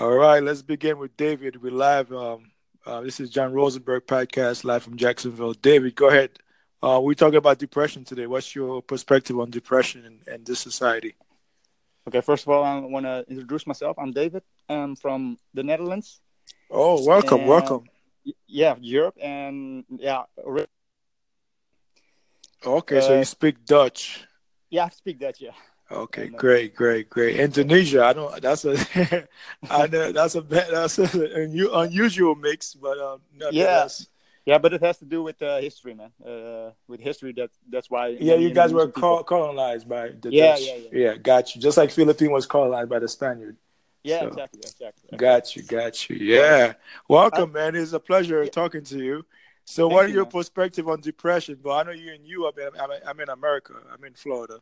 All right, let's begin with David. We're live. Um, uh, this is John Rosenberg podcast live from Jacksonville. David, go ahead. Uh, we're talking about depression today. What's your perspective on depression and, and this society? Okay, first of all, I want to introduce myself. I'm David. I'm from the Netherlands. Oh, welcome, And- welcome. Yeah, Europe, and yeah, Okay, so uh, you speak Dutch. yeah, I speak Dutch. Yeah, Okay, great, great, great. Indonesia, I don't. That's a, I know that's a that's an unusual mix, but um, nonetheless. yeah, but it has to do with uh, history, man. Uh, with history, that that's why. Yeah, you guys were people- colonized by the Yeah, Dutch. yeah, yeah. yeah. got you. Just like Philippines was colonized by the Spaniard. Yeah, so- exactly, exactly. Got you, got you. Yeah. Welcome, man. It's a pleasure Yeah. talking to you. So, Thank what are your man. perspective on depression? But I know you and you. I'm, I'm in America. I'm in Florida.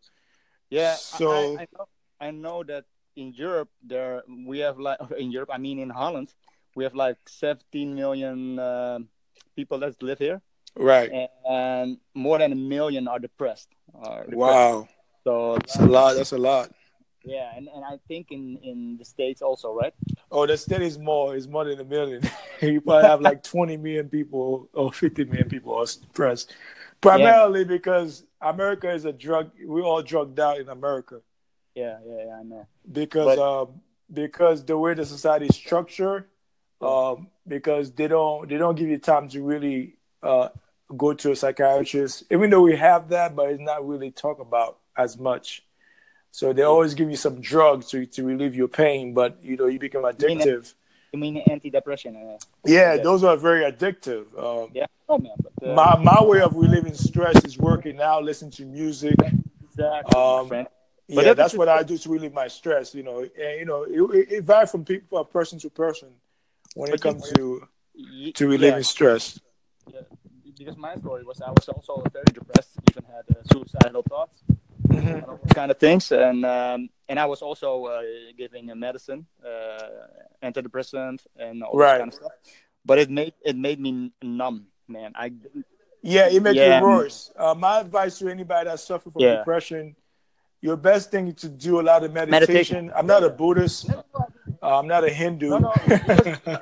Yeah, So- I, I, know, I know that in Europe there we have like in Europe, I mean in Holland, we have like 17 million uh, people that live here, Right. and more than a million are depressed. Are depressed. Wow. So That's a lot. That's a lot. yeah, and, and I think in in the states also, right? Oh, the state is more. Is more than a million. you probably have like 20 million people or 50 million people are depressed. Primarily because America is a drug. We're all drugged out in America. Yeah, yeah, yeah I know. because But- um because the way the society is structured um because they don't they don't give you time to really uh go to a psychiatrist even though we have that but it's not really talked about as much so they always give you some drugs to, to relieve your pain but you know you become addictive You mean antidepressant? Uh, yeah Yeah. those are very addictive um yeah, oh man, but uh, my my way of relieving stress is working out listening to music exactly, um, friend. yeah, But that that's what I do to relieve my stress. You know, and you know, it, it, varies from people, uh, person to person, when it comes to to relieving yeah. stress. Yeah, because my story was I was also very depressed, even had uh, suicidal thoughts, those kind of things, and um, and I was also uh, giving a medicine, uh, antidepressant, and all Right. that kind of stuff. But it made it made me numb, man. I Yeah, it made Yeah. it worse. Uh, my advice to anybody that suffers from Yeah. depression: your best thing to do a lot of meditation. Meditation. I'm not a Buddhist. Uh, I'm not a Hindu. No, no.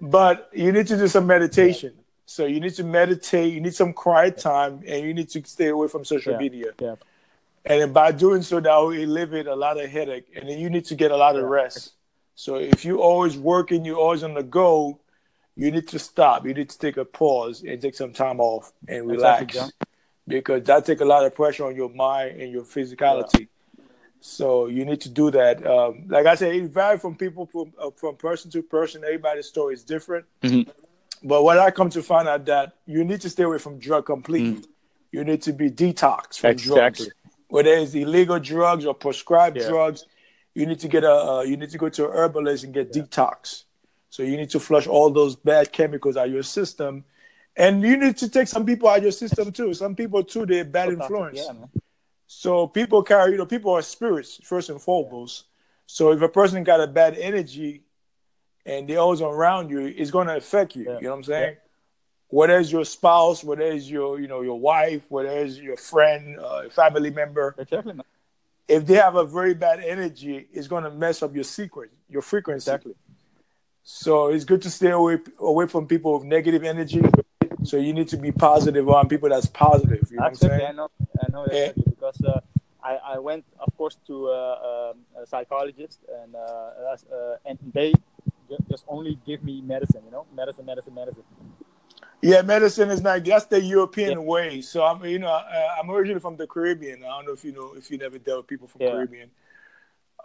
but you need to do some meditation. So you need to meditate. You need some quiet time, and you need to stay away from social Yeah. media. Yeah. And then by doing so, that will alleviate a lot of headache. And then you need to get a lot of rest. So if you're always working, you're always on the go, you need to stop. You need to take a pause and take some time off and relax. Exactly, because that take a lot of pressure on your mind and your physicality. So you need to do that. Um, like I said, it varies from people from uh, from person to person. Everybody's story is different. Mhm. But what I come to find out that you need to stay away from drug completely. Mm. You need to be detox from Exactly. drugs, whether it's illegal drugs or prescribed Yeah. drugs. You need to get a uh, you need to go to a herbalist and get detox. So you need to flush all those bad chemicals out of your system, and you need to take some people out of your system too. Some people too they're bad influence. Yeah, man. So people carry, you know, people are spirits first and foremost. So if a person got a bad energy and they're always around you, it's going to affect you. Yeah. You know what I'm saying? Whether it's your spouse, whether it's your, you know, your wife, whether it's your friend, uh, family member, Exactly, if they have a very bad energy, it's going to mess up your secret, your frequency. Exactly. So it's good to stay away away from people with negative energy. So you need to be positive on people that's positive. You know what I'm Exactly, I know, I know Yeah. because uh, I, I went, of course, to uh, um, a psychologist, and uh, uh, and they just only give me medicine, you know, medicine, medicine, medicine. Yeah, medicine is not. That's the European Yeah. way. So I'm, you know, uh, I'm originally from the Caribbean. I don't know if you know if you never dealt with people from Yeah. Caribbean,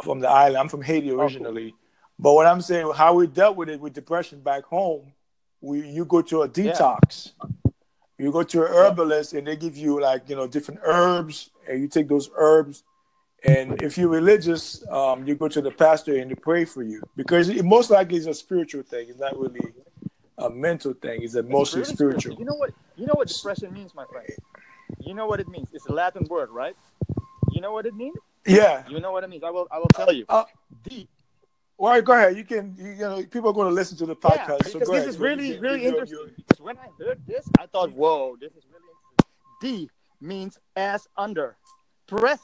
from the island. I'm from Haiti originally, but what I'm saying, how we dealt with it with depression back home, we you go to a detox. You go to a herbalist and they give you like you know different herbs, and you take those herbs. And if you're religious, um, you go to the pastor and they pray for you because it most likely is a spiritual thing. It's not really a mental thing. It's It's really spiritual. You know what? You know what depression means, my friend. You know what it means. It's a Latin word, right? You know what it means. Yeah. You know what it means. I will. I will tell you. Uh, Deep. All right, go ahead. You can. You, you know, people are going to listen to the Yeah, podcast. so because go this ahead. is really, really interesting. Because when I heard this, I thought, "Whoa, this is really interesting." D means as under, breath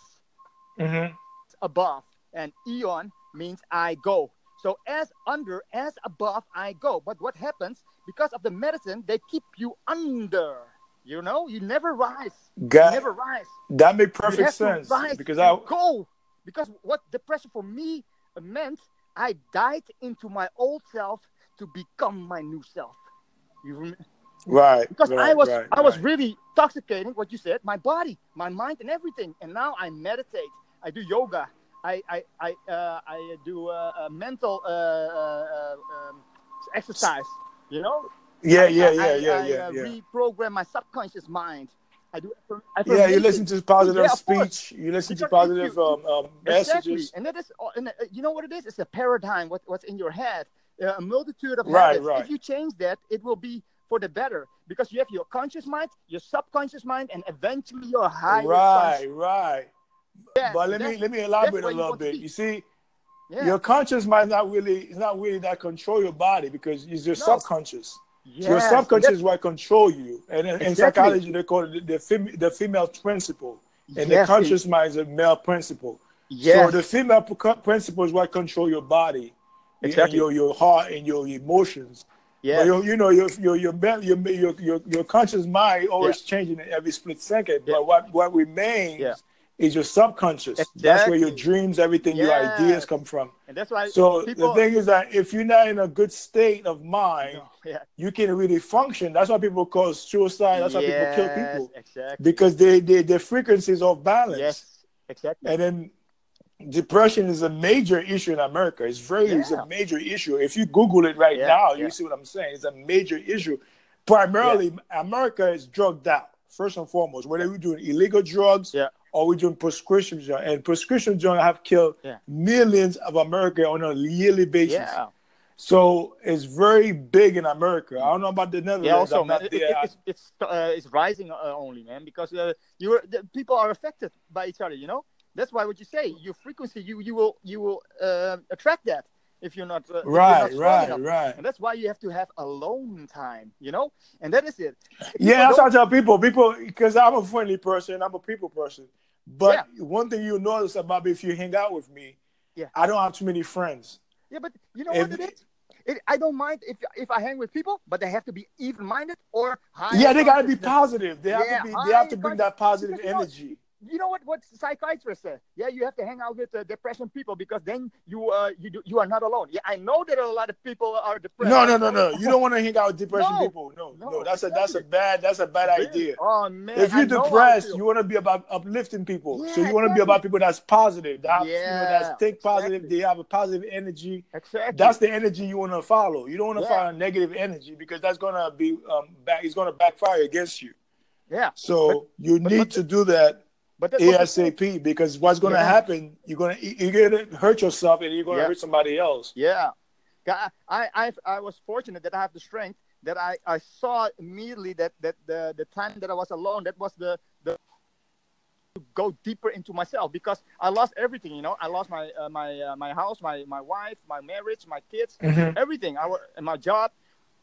Mhm. above, and eon means I go. So as under, as above, I go. But what happens because of the medicine? They keep you under. You know, you never rise. God, you never rise. That makes You perfect sense rise because I go because what depression for me meant, I died into my old self to become my new self. You rem- right because right, I was right, I was right. really intoxicating what you said, my body, my mind, and everything. And now I meditate. I do yoga. I I I, uh, I do uh, uh, mental uh, uh, um, exercise. You know. yeah I- yeah I- yeah I, yeah I, yeah uh, yeah. reprogram my subconscious mind. I do. Yeah, you listen to positive Yeah, speech. You listen to Because if positive you- um, um, Exactly, messages. and that is, and uh, you know what it is? It's a paradigm. What, what's in your head? Uh, a multitude of Right, habits. right. If you change that, it will be for the better because you have your conscious mind, your subconscious mind, and eventually your higher. Right, conscious- right. Yeah, But let me let me elaborate a you little bit. You see, Yeah. your conscious mind not really is not really that control your body because it's your No. subconscious. yes, your subconscious is what control you. And in, Exactly. psychology, they call it the, the, fem- the female principle. And the yes, conscious mind is a male principle. Yes. So the female principle is what control your body, and Exactly. your your heart and your emotions. But you know your your your your your your, your conscious mind always changing in every split second. Yeah. But what what remains Yeah. Is your subconscious. That's where your dreams, everything, your ideas come from. and that's why So people. the thing is that if you're not in a good state of mind, No, yeah. you can really function. That's why people cause suicide. That's why people kill people Exactly. because they, they their frequencies off balance. Yes. Exactly. And then depression is a major issue in America. It's very it's a major issue. If you Google it right Yeah, now, you see what I'm saying. It's a major issue. Primarily, America is drugged out first and foremost. Whether we're doing illegal drugs Yeah. Or we're doing prescription drugs, and prescription drugs have killed Yeah. millions of America on a yearly basis. Yeah. So it's very big in America. I don't know about the Netherlands. Yeah, also, man, it, it, it's it's uh, it's rising uh, only, man, because uh, you the people are affected by each other. You know, that's why what you say, your frequency, you you will you will uh, attract that if you're not uh, if you're right, not right, enough. right. And that's why you have to have alone time. You know, and that is it. If Yeah, that's what I tell people. People, because I'm a friendly person, I'm a people person. But one thing you notice about me if you hang out with me, Yeah. I don't have too many friends. Yeah, but you know If- what it is. It, I don't mind if if I hang with people, but they have to be even-minded or high. yeah, they gotta be positive. They have Yeah, to be. They have to bring that positive because, you know, energy. You know what what psychiatrists say yeah you have to hang out with uh, depression people because then you uh you do, you are not alone yeah i know that a lot of people are depressed No, no, no, no. You don't want to hang out with depression No, people. No, no, no, that's a that's a bad that's a bad Really? idea. oh man If you're I depressed, you want to be about uplifting people. yeah, so you want to be about people that's positive, that have, you know, Yeah, that's think positive. exactly. They have a positive energy. exactly That's the energy you want to follow. You don't want to Yeah. follow negative energy because that's gonna be um back. It's gonna backfire against you. yeah So you but- need but to do that but that's. ASAP because what's gonna Yeah. happen? You're gonna you're gonna hurt yourself and you're gonna Yeah. hurt somebody else. yeah I, I I was fortunate that I have the strength that I I saw immediately that that the the time that I was alone that was the the to go deeper into myself because I lost everything you know I lost my uh, my uh, my house my my wife my marriage my kids everything I was and my job.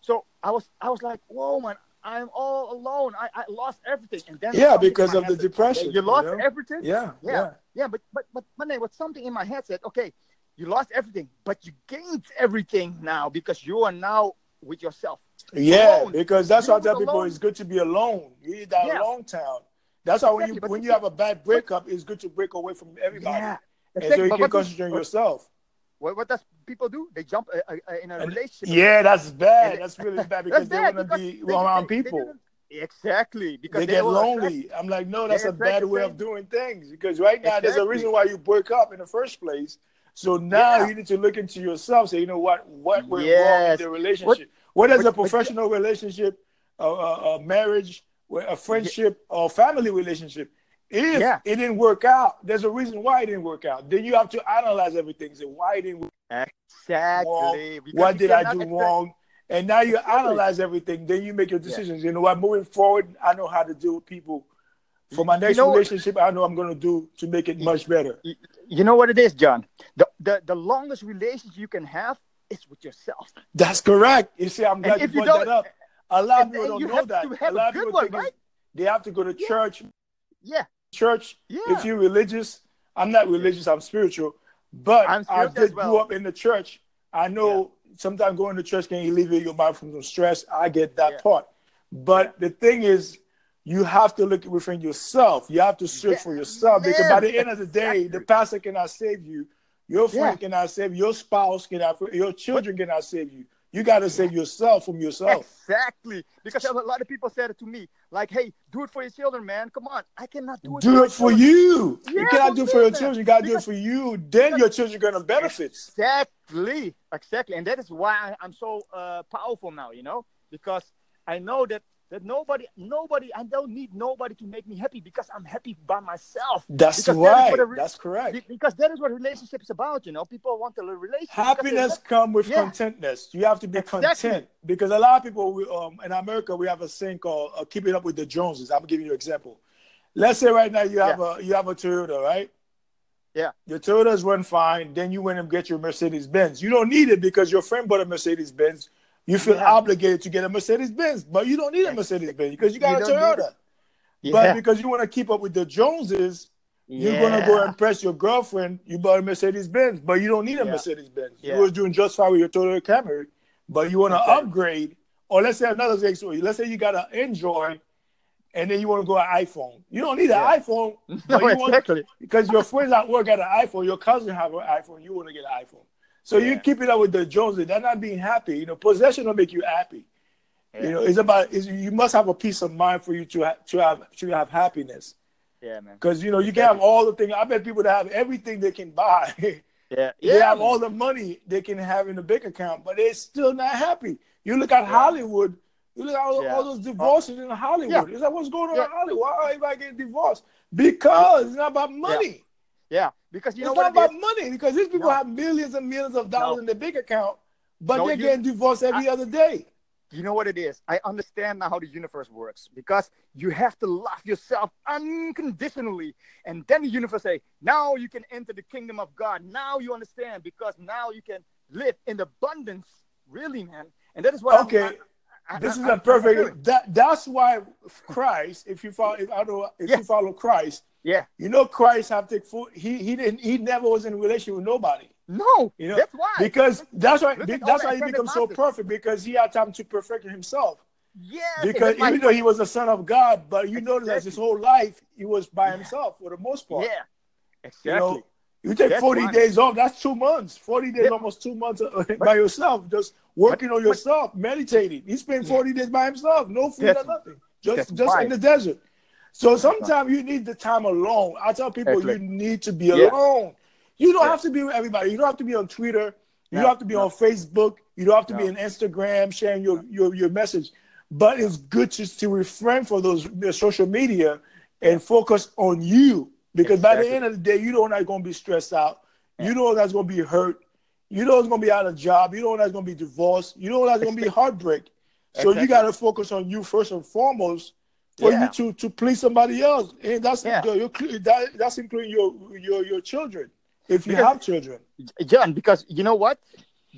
So I was I was like, whoa man, I'm all alone. I, I lost everything. And then Yeah, because of the depression, You you lost know? everything? Yeah, Yeah. yeah. Yeah, but but but Monday was something in my head said, okay, you lost everything, but you gained everything now because you are now with yourself. Yeah, Alone. because that's You why I tell people it's good to be alone. You need that Yeah. alone time. That's why when you when you have a bad breakup, it's good to break away from everybody, Yeah. and so you but can concentrate on yourself. What, what does people do? They jump uh, uh, in a And- relationship. Yeah, that's bad. That's really bad because they want to be they- around they- they people. didn't- Exactly. Because They they get lonely. I'm like, no, that's They a bad way of doing things. Because right now, there's a reason why you broke up in the first place. So now Yeah. you need to look into yourself. Say, you know what? What went wrong in the relationship? What a but- professional relationship, a, a, a marriage, a friendship, or family relationship? If Yeah. it didn't work out, there's a reason why it didn't work out. Then you have to analyze everything. Say why it didn't work Exactly. wrong? What did I do wrong? And now you analyze everything. Then you make your decisions. You know what? Moving forward, I know how to deal with people. For my You next know- relationship, I know I'm going to do to make it much better. You, you know what it is, John? The, the the longest relationship you can have is with yourself. That's correct. You see, I'm glad you you brought that up. A lot of people don't you know that. to A lot of people one, think right? they have to go to Yeah. church. Yeah. Church. Yeah. If you're religious, I'm not religious. I'm spiritual, but I'm I did well. grew up in the church. I know sometimes going to church can alleviate your mind from some stress. I get that part. But the thing is, you have to look within yourself. You have to search for yourself because by the end of the day, the pastor cannot save you. Your friend cannot save you. Your spouse cannot. Your children cannot save you. You got to save yourself from yourself. Exactly. Because a lot of people said it to me, like, "Hey, do it for your children, man. Come on, I cannot do it. Do for it for you. Yeah, you cannot do it for your children. You got to do it for you. Then your children are gonna benefit. Exactly. Exactly. And that is why I'm so uh, powerful now. You know, because I know that that nobody, nobody, I don't need nobody to make me happy because I'm happy by myself. That's because right. That That's correct. Because that is what relationship is about. You know, people want a relationship. Happiness come with yeah. contentness. You have to be exactly. content because a lot of people, we, um, in America, we have a thing called uh, "keeping up with the Joneses." I'm giving you an example. Let's say right now you have yeah. a you have a Toyota, right? Yeah. Your Toyotas run fine. Then you went and get your Mercedes Benz. You don't need it because your friend bought a Mercedes Benz you feel yeah. obligated to get a Mercedes Benz, but you don't need a Mercedes Benz because you got you a Toyota. Yeah. But because you want to keep up with the Joneses, yeah. you're gonna go impress your girlfriend. You bought a Mercedes Benz, but you don't need a Mercedes Benz. You was doing just fine with your Toyota Camry, but you want to okay. upgrade. Or let's say another thing. So let's say you got an Android, and then you want to go an iPhone. You don't need an iPhone, no, exactly. Want, because your friends at work got an iPhone. Your cousin have an iPhone. You want to get an iPhone. So yeah. you keep it up with the Joneses. They're not being happy. You know, possession will make you happy. Yeah. You know, it's about it's, you must have a peace of mind for you to ha- to have to have happiness. Yeah, man. Because you know you can have all the things. I bet people that have everything they can buy. yeah, yeah. They have all the money they can have in the bank account, but they're still not happy. You look at yeah. Hollywood. You look at all, all those oh. divorces in Hollywood. It's like what's going on in Hollywood? Why are everybody getting divorced? Because it's not about money. Yeah, because you it's know not about money. Because these people no. have millions and millions of dollars no. in their bank account, but no, they're you, getting divorced every I, other day. You know what it is? I understand now how the universe works because you have to love yourself unconditionally, and then the universe say, "Now you can enter the kingdom of God." Now you understand because now you can live in abundance, really, man. And that is what. Okay. I'm, I, this I, is a perfect. That that's why Christ. If you follow, if, I don't, if you follow Christ, yeah. You know, Christ have to food. He he didn't. He never was in a relationship with nobody. No. You know that's why. Because that's why. that's why he becomes so perfect because he had time to perfect himself. Yeah. Because even though he was a son of God, but you exactly. notice his whole life he was by yeah. himself for the most part. Yeah. Exactly. You, know, you take that's 40 why. days off, that's two months. 40 days, yeah. almost two months uh, by yourself, just working but, on yourself, but, meditating. He spent 40 days by himself, no food or nothing, just just why. in the desert. So sometimes you need the time alone. I tell people you need to be alone. You don't yeah. have to be with everybody. You don't have to be on Twitter. You no, don't have to be no. on Facebook. You don't have to no. be on Instagram sharing your, your, your message. But it's good to, to refrain from those social media and focus on you. Because exactly. by the end of the day, you don't know going to be stressed out. You know that's going to be hurt. You know it's going to be out of job. You know that's going to be divorced. You know that's going to be heartbreak. So exactly. you got to focus on you first and foremost for yeah. you to to please somebody else, and that's yeah. that, that's including your your your children if you because, have children. John, because you know what,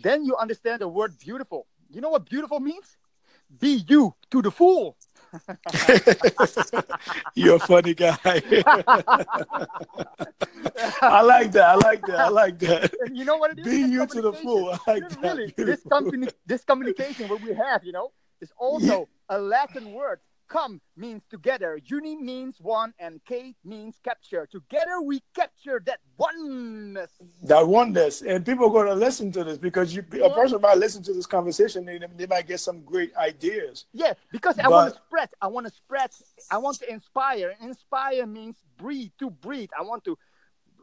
then you understand the word beautiful. You know what beautiful means? Be you to the full. You're a funny guy. I like that. I like that. I like that. And you know what it is? Be you to the full. I like that. Really, this, company, this communication what we have, you know, is also yeah. a Latin word Come means together. Uni means one, and Kate means capture. Together we capture that oneness. That oneness, and people are going to listen to this because you, a person might listen to this conversation, they, they might get some great ideas. Yeah, because but, I want to spread. I want to spread. I want to inspire. Inspire means breathe. To breathe. I want to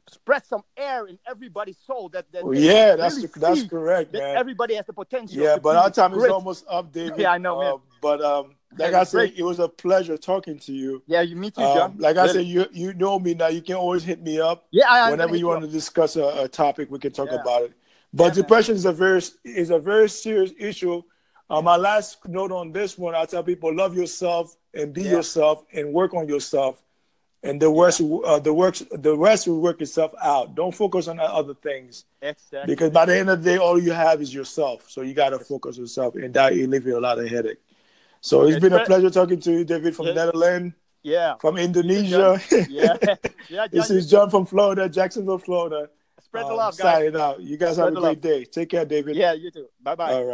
spread some air in everybody's soul that, that yeah that's really that's correct man everybody has the potential yeah but our time is almost up David. yeah i know uh, but um like I said, it was a pleasure talking to you. Yeah, you me too, John. Um, like really. I said, you you know me now. You can always hit me up. Yeah, I, whenever you want to discuss a, a, topic, we can talk yeah. about it. But yeah, depression man. is a very is a very serious issue. Uh, my last note on this one, I tell people: love yourself and be yourself and work on yourself, and the rest uh, the works the rest will work itself out. Don't focus on other things. Exactly. Because by the end of the day, all you have is yourself. So you got to focus yourself, and that will leave you a lot of headache. So it's, it's been a pleasure talking to you, David from yeah. Netherlands. Yeah. From Indonesia. Yeah. yeah. this is John from Florida, Jacksonville, Florida. Spread the Um, love, guys. Signing out. You guys Spread have a great love. day. Take care, David. Yeah, you too. Bye bye. All right.